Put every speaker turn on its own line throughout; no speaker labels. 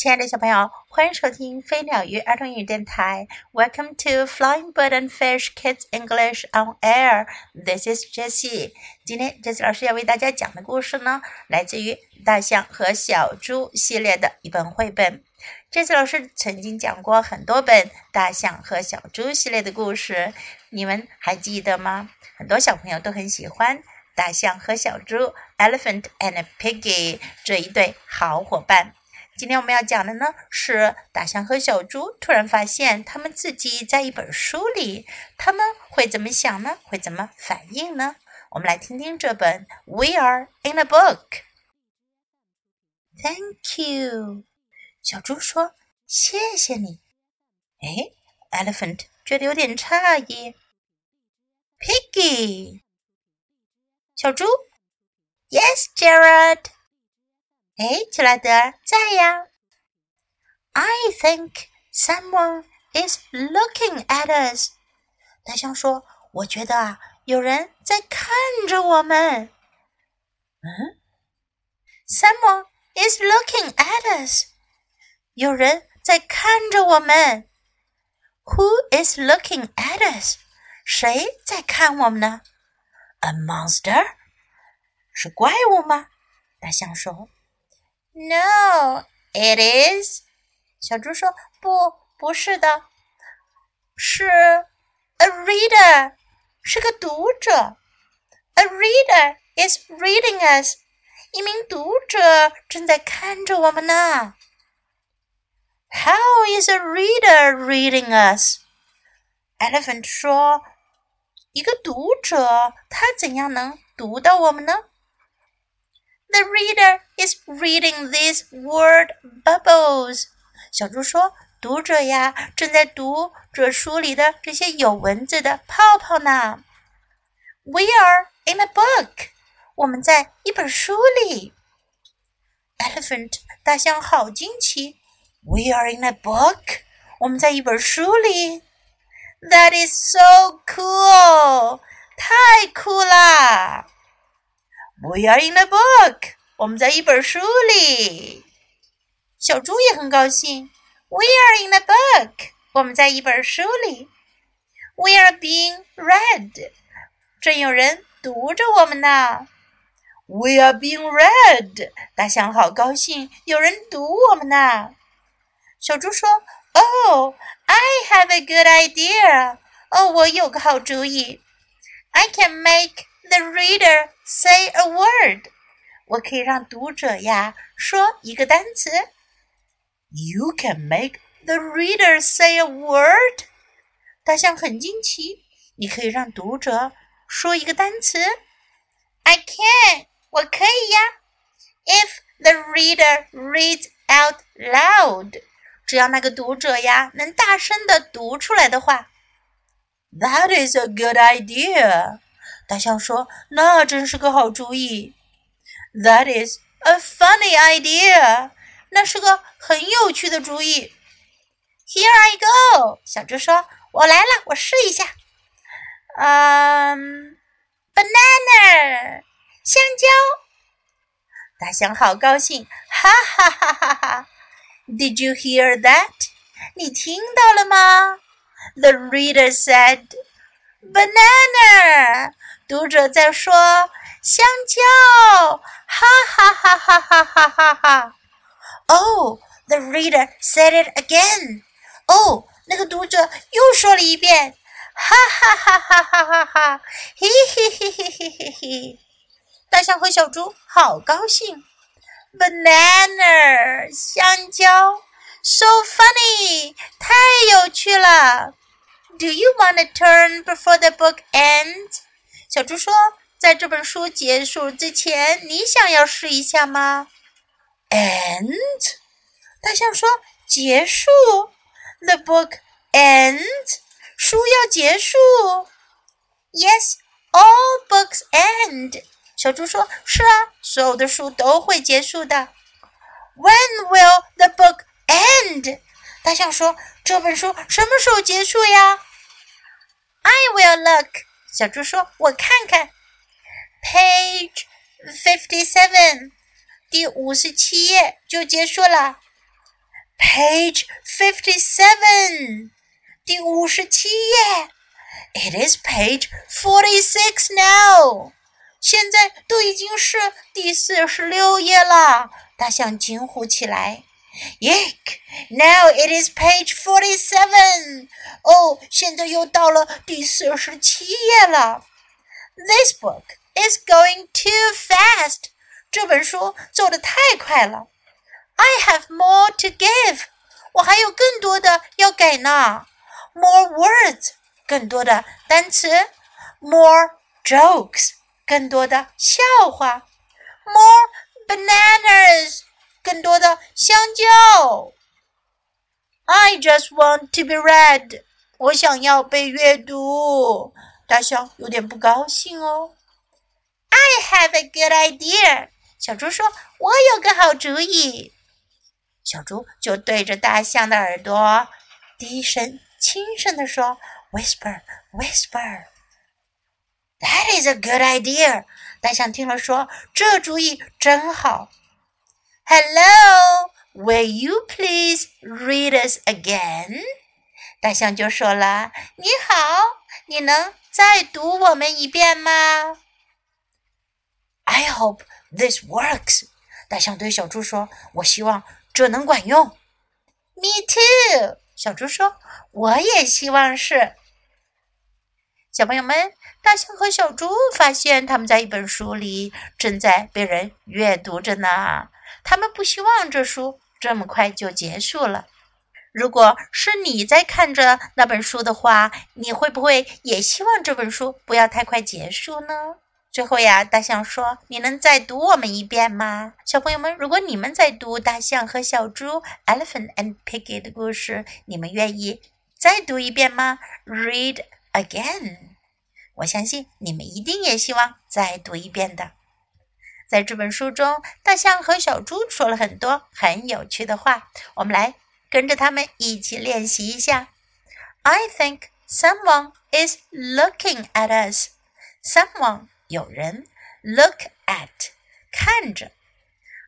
亲爱的小朋友，欢迎收听飞鸟鱼儿童英语电台。Welcome to Flying Bird and Fish Kids English on Air. This is Jessie. 今天 Jessie 老师要为大家讲的故事呢，来自于《大象和小猪》系列的一本绘本。Jessie 老师曾经讲过很多本《大象和小猪》系列的故事，你们还记得吗？很多小朋友都很喜欢大象和小猪 （Elephant and Piggy） 这一对好伙伴。今天我们要讲的呢是大象和小猪突然发现他们自己在一本书里，他们会怎么想呢？会怎么反应呢？我们来听听这本《We Are in a Book》。Thank you，小猪说：“谢谢你。”哎，Elephant 觉得有点诧异。Piggy，小猪：“Yes，Jared。”哎，吉拉德在呀。I think someone is looking at us。大象说：“我觉得啊，有人在看着我们。”嗯，Someone is looking at us。有人在看着我们。Who is looking at us？谁在看我们呢？A monster？是怪物吗？大象说。No, it is。小猪说：“不，不是的，是 a reader，是个读者。A reader is reading us。一名读者正在看着我们呢。How is a reader reading us？” Elephant 说：“一个读者，他怎样能读到我们呢？” The reader is reading these word bubbles。小猪说：“读者呀，正在读这书里的这些有文字的泡泡呢。” We are in a book。我们在一本书里。Elephant 大象好惊奇。We are in a book。我们在一本书里。That is so cool。太酷啦 ！We are in a book。我们在一本书里。小猪也很高兴。We are in a book。我们在一本书里。We are being read。正有人读着我们呢。We are being read。大象好高兴，有人读我们呢。小猪说：“Oh, I have a good idea。哦，我有个好主意。I can make the reader say a word。我可以让读者呀说一个单词。You can make the reader say a word。大象很惊奇，你可以让读者说一个单词。I can，我可以呀。If the reader reads out loud，只要那个读者呀能大声的读出来的话。That is a good idea。 大象说：“那真是个好主意。” That is a funny idea。那是个很有趣的主意。Here I go。小猪说：“我来了，我试一下。”嗯，banana，香蕉。大象好高兴，哈哈哈哈哈！Did you hear that？你听到了吗？The reader said, "Banana." 读者在说香蕉，哈哈哈哈哈哈哈哈！Oh, the reader said it again. 哦，那个读者又说了一遍，哈哈哈哈哈哈哈！嘿嘿嘿嘿嘿嘿嘿！大象和小猪好高兴。Banana，香蕉，so funny，太有趣了。Do you want to turn before the book ends？小猪说：“在这本书结束之前，你想要试一下吗？”“End。”大象说：“结束。”“The book ends。”书要结束。“Yes, all books end。”小猪说：“是啊，所有的书都会结束的。”“When will the book end？” 大象说：“这本书什么时候结束呀 ？”“I will look。”小猪说：“我看看，Page fifty seven，第五十七页就结束了。Page fifty-seven，第五十七页。It is page forty-six now。现在都已经是第四十六页了。大象惊呼起来 ：“Yick! Now it is page forty-seven。哦，现在又到了第四十七页了。This book is going too fast。这本书走得太快了。I have more to give。我还有更多的要给呢。More words，更多的单词。More jokes，更多的笑话。More bananas，更多的 香蕉。I just want to be read。我想要被阅读。大象有点不高兴哦。I have a good idea。小猪说：“我有个好主意。”小猪就对着大象的耳朵低声、轻声地说：“Whisper, whisper。” That is a good idea。大象听了说：“这主意真好。” Hello, will you please read us again？大象就说了：“你好，你能再读我们一遍吗？”I hope this works。大象对小猪说：“我希望这能管用。”Me too。小猪说：“我也希望是。”小朋友们，大象和小猪发现他们在一本书里正在被人阅读着呢。他们不希望这书这么快就结束了。如果是你在看着那本书的话，你会不会也希望这本书不要太快结束呢？最后呀，大象说：“你能再读我们一遍吗？”小朋友们，如果你们在读《大象和小猪》（Elephant and Piggy） 的故事，你们愿意再读一遍吗？Read again。我相信你们一定也希望再读一遍的。在这本书中，大象和小猪说了很多很有趣的话。我们来跟着他们一起练习一下。I think someone is looking at us. Someone 有人 look at 看着。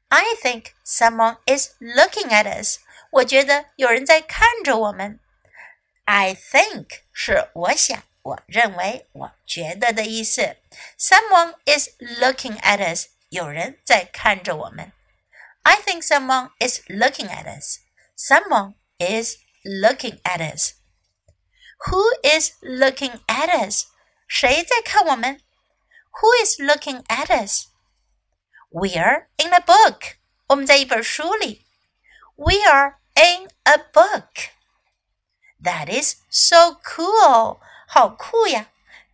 I think someone is looking at us. 我觉得有人在看着我们。I think 是我想、我认为、我觉得的意思。Someone is looking at us. 有人在看着我们。I think someone is looking at us. Someone is looking at us. Who is looking at us? 谁在看我们？Who is looking at us? We're in a book. 我们在一本书里。We are in a book. That is so cool. 好酷呀！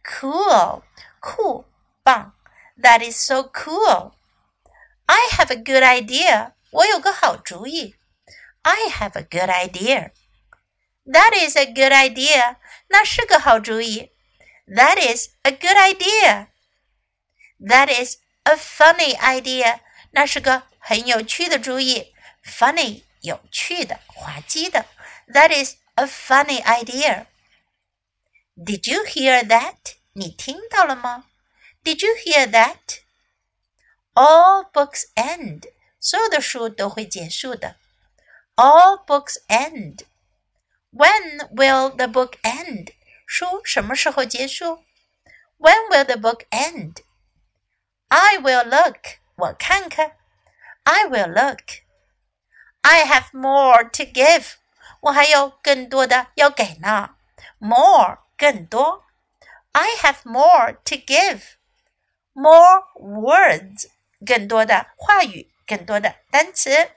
Cool，酷，棒。 that is so cool. I have a good idea. 我有个好主意。I have a good idea. That is a good idea. 那是个好主意。That is a good idea. That is a funny idea. 那是个很有趣的主意。Funny 有趣的、滑稽的。That is a funny idea. Did you hear that? 你听到了吗 ？did you hear that? All books end. 所有的书都会结束的。All books end. When will the book end? 书什么时候结束？When will the book end? I will look. 我看看。I will look. I have more to give. 我还有更多的要给呢。More 更多。I have more to give more words，更多的话语，更多的单词；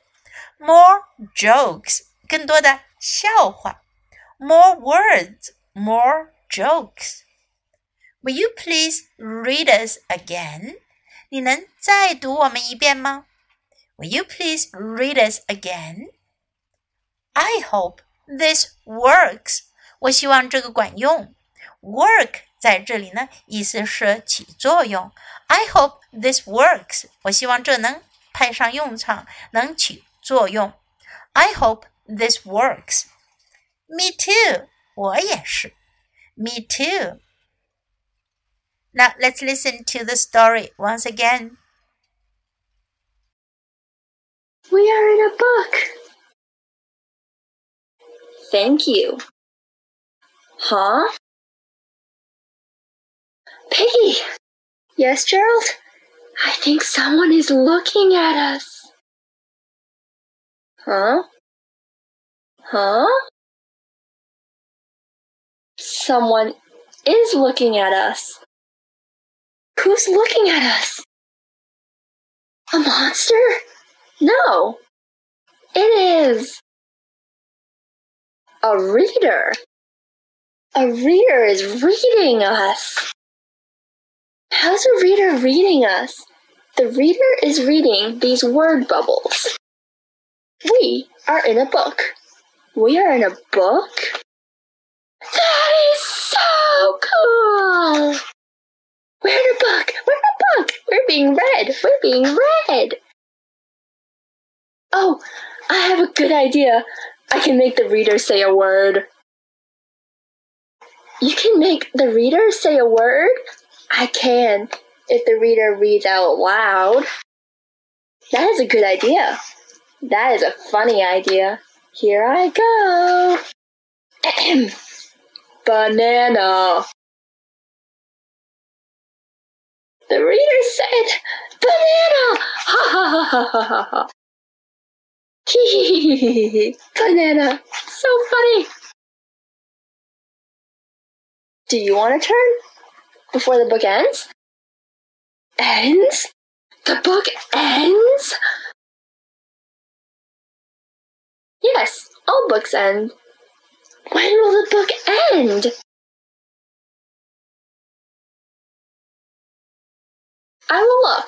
more jokes，更多的笑话；more words, more jokes. Will you please read us again? 你能再读我们一遍吗？Will you please read us again? I hope this works. 我希望这个管用。Work 在这里呢，意思是起作用。I hope this works。我希望这能派上用场，能起作用。I hope this works。Me too。我也是。Me too。Now let's listen to the story once again.
We are in a book. thank you. Huh? Piggy! Yes, Gerald? I think someone is looking at us. Huh? Huh? Someone is looking at us. Who's looking at us? A monster? No. It is a reader. A reader is reading us. How's a reader reading us? The reader is reading these word bubbles. We are in a book. We are in a book? That is so cool! We're in a book. We're in a book. We're being read. We're being read. Oh, I have a good idea. I can make the reader say a word. You can make the reader say a word? I can, if the reader reads out loud. That is a good idea. That is a funny idea. Here I go. Banana. The reader said, Banana! Ha ha ha ha ha ha. Banana. So funny. Do you want to turn before the book ends? Ends? The book ends? Yes, all books end. When will the book end? I will look.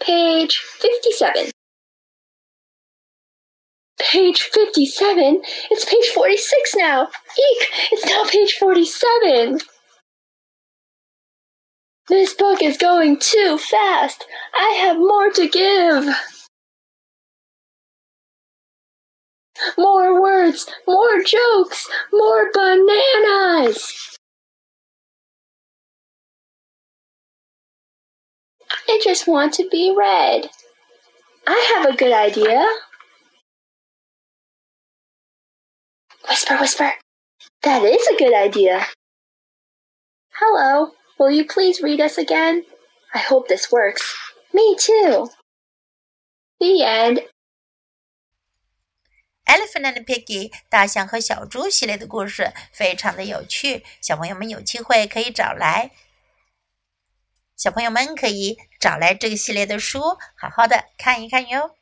Page 57. Page 57? It's page 46 now. Eek! It's now page 47. This book is going too fast. I have more to give. More words, more jokes, more bananas. I just want to be read. I have a good idea. Whisper, whisper. That is a good idea. Hello, will you please read us again? I hope this works. Me too. The end.
Elephant and Piggy 大象和小猪系列的故事非常的有趣，小朋友们有机会可以找来。小朋友们可以找来这个系列的书，好好的看一看哟。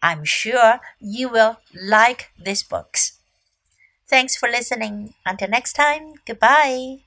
I'm sure you will like these books. Thanks for listening. Until next time, goodbye.